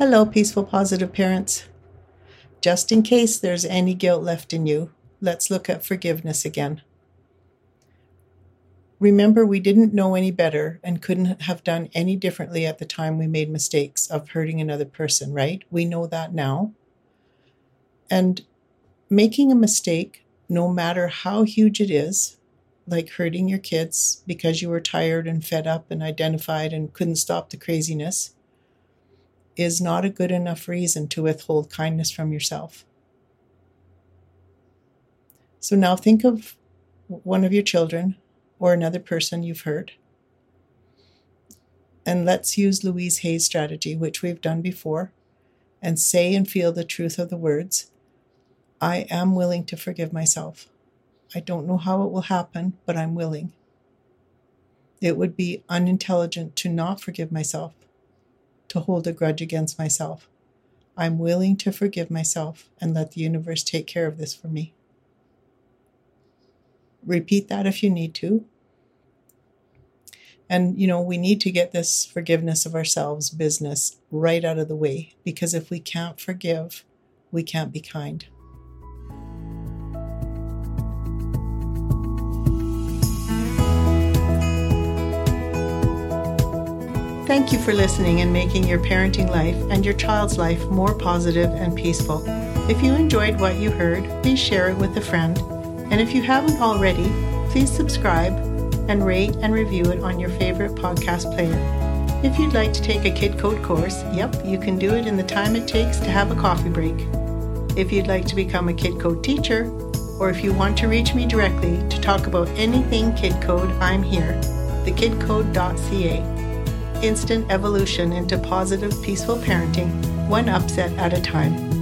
Hello, peaceful, positive parents. Just in case there's any guilt left in you, let's look at forgiveness again. Remember, we didn't know any better and couldn't have done any differently at the time we made mistakes of hurting another person, right? We know that now. And making a mistake, no matter how huge it is, like hurting your kids because you were tired and fed up and identified and couldn't stop the craziness, is not a good enough reason to withhold kindness from yourself. So now think of one of your children or another person you've hurt. And let's use Louise Hay's strategy, which we've done before, and say and feel the truth of the words I am willing to forgive myself. I don't know how it will happen, but I'm willing. It would be unintelligent to not forgive myself to hold a grudge against myself. I'm willing to forgive myself and let the universe take care of this for me. Repeat that if you need to. And, you know, we need to get this forgiveness of ourselves business right out of the way because if we can't forgive, we can't be kind. Thank you for listening and making your parenting life and your child's life more positive and peaceful. If you enjoyed what you heard, please share it with a friend. And if you haven't already, please subscribe and rate and review it on your favorite podcast player. If you'd like to take a Kid Code course, yep, you can do it in the time it takes to have a coffee break. If you'd like to become a Kid Code teacher, or if you want to reach me directly to talk about anything Kid Code, I'm here. thekidcode.ca instant evolution into positive, peaceful parenting, one upset at a time.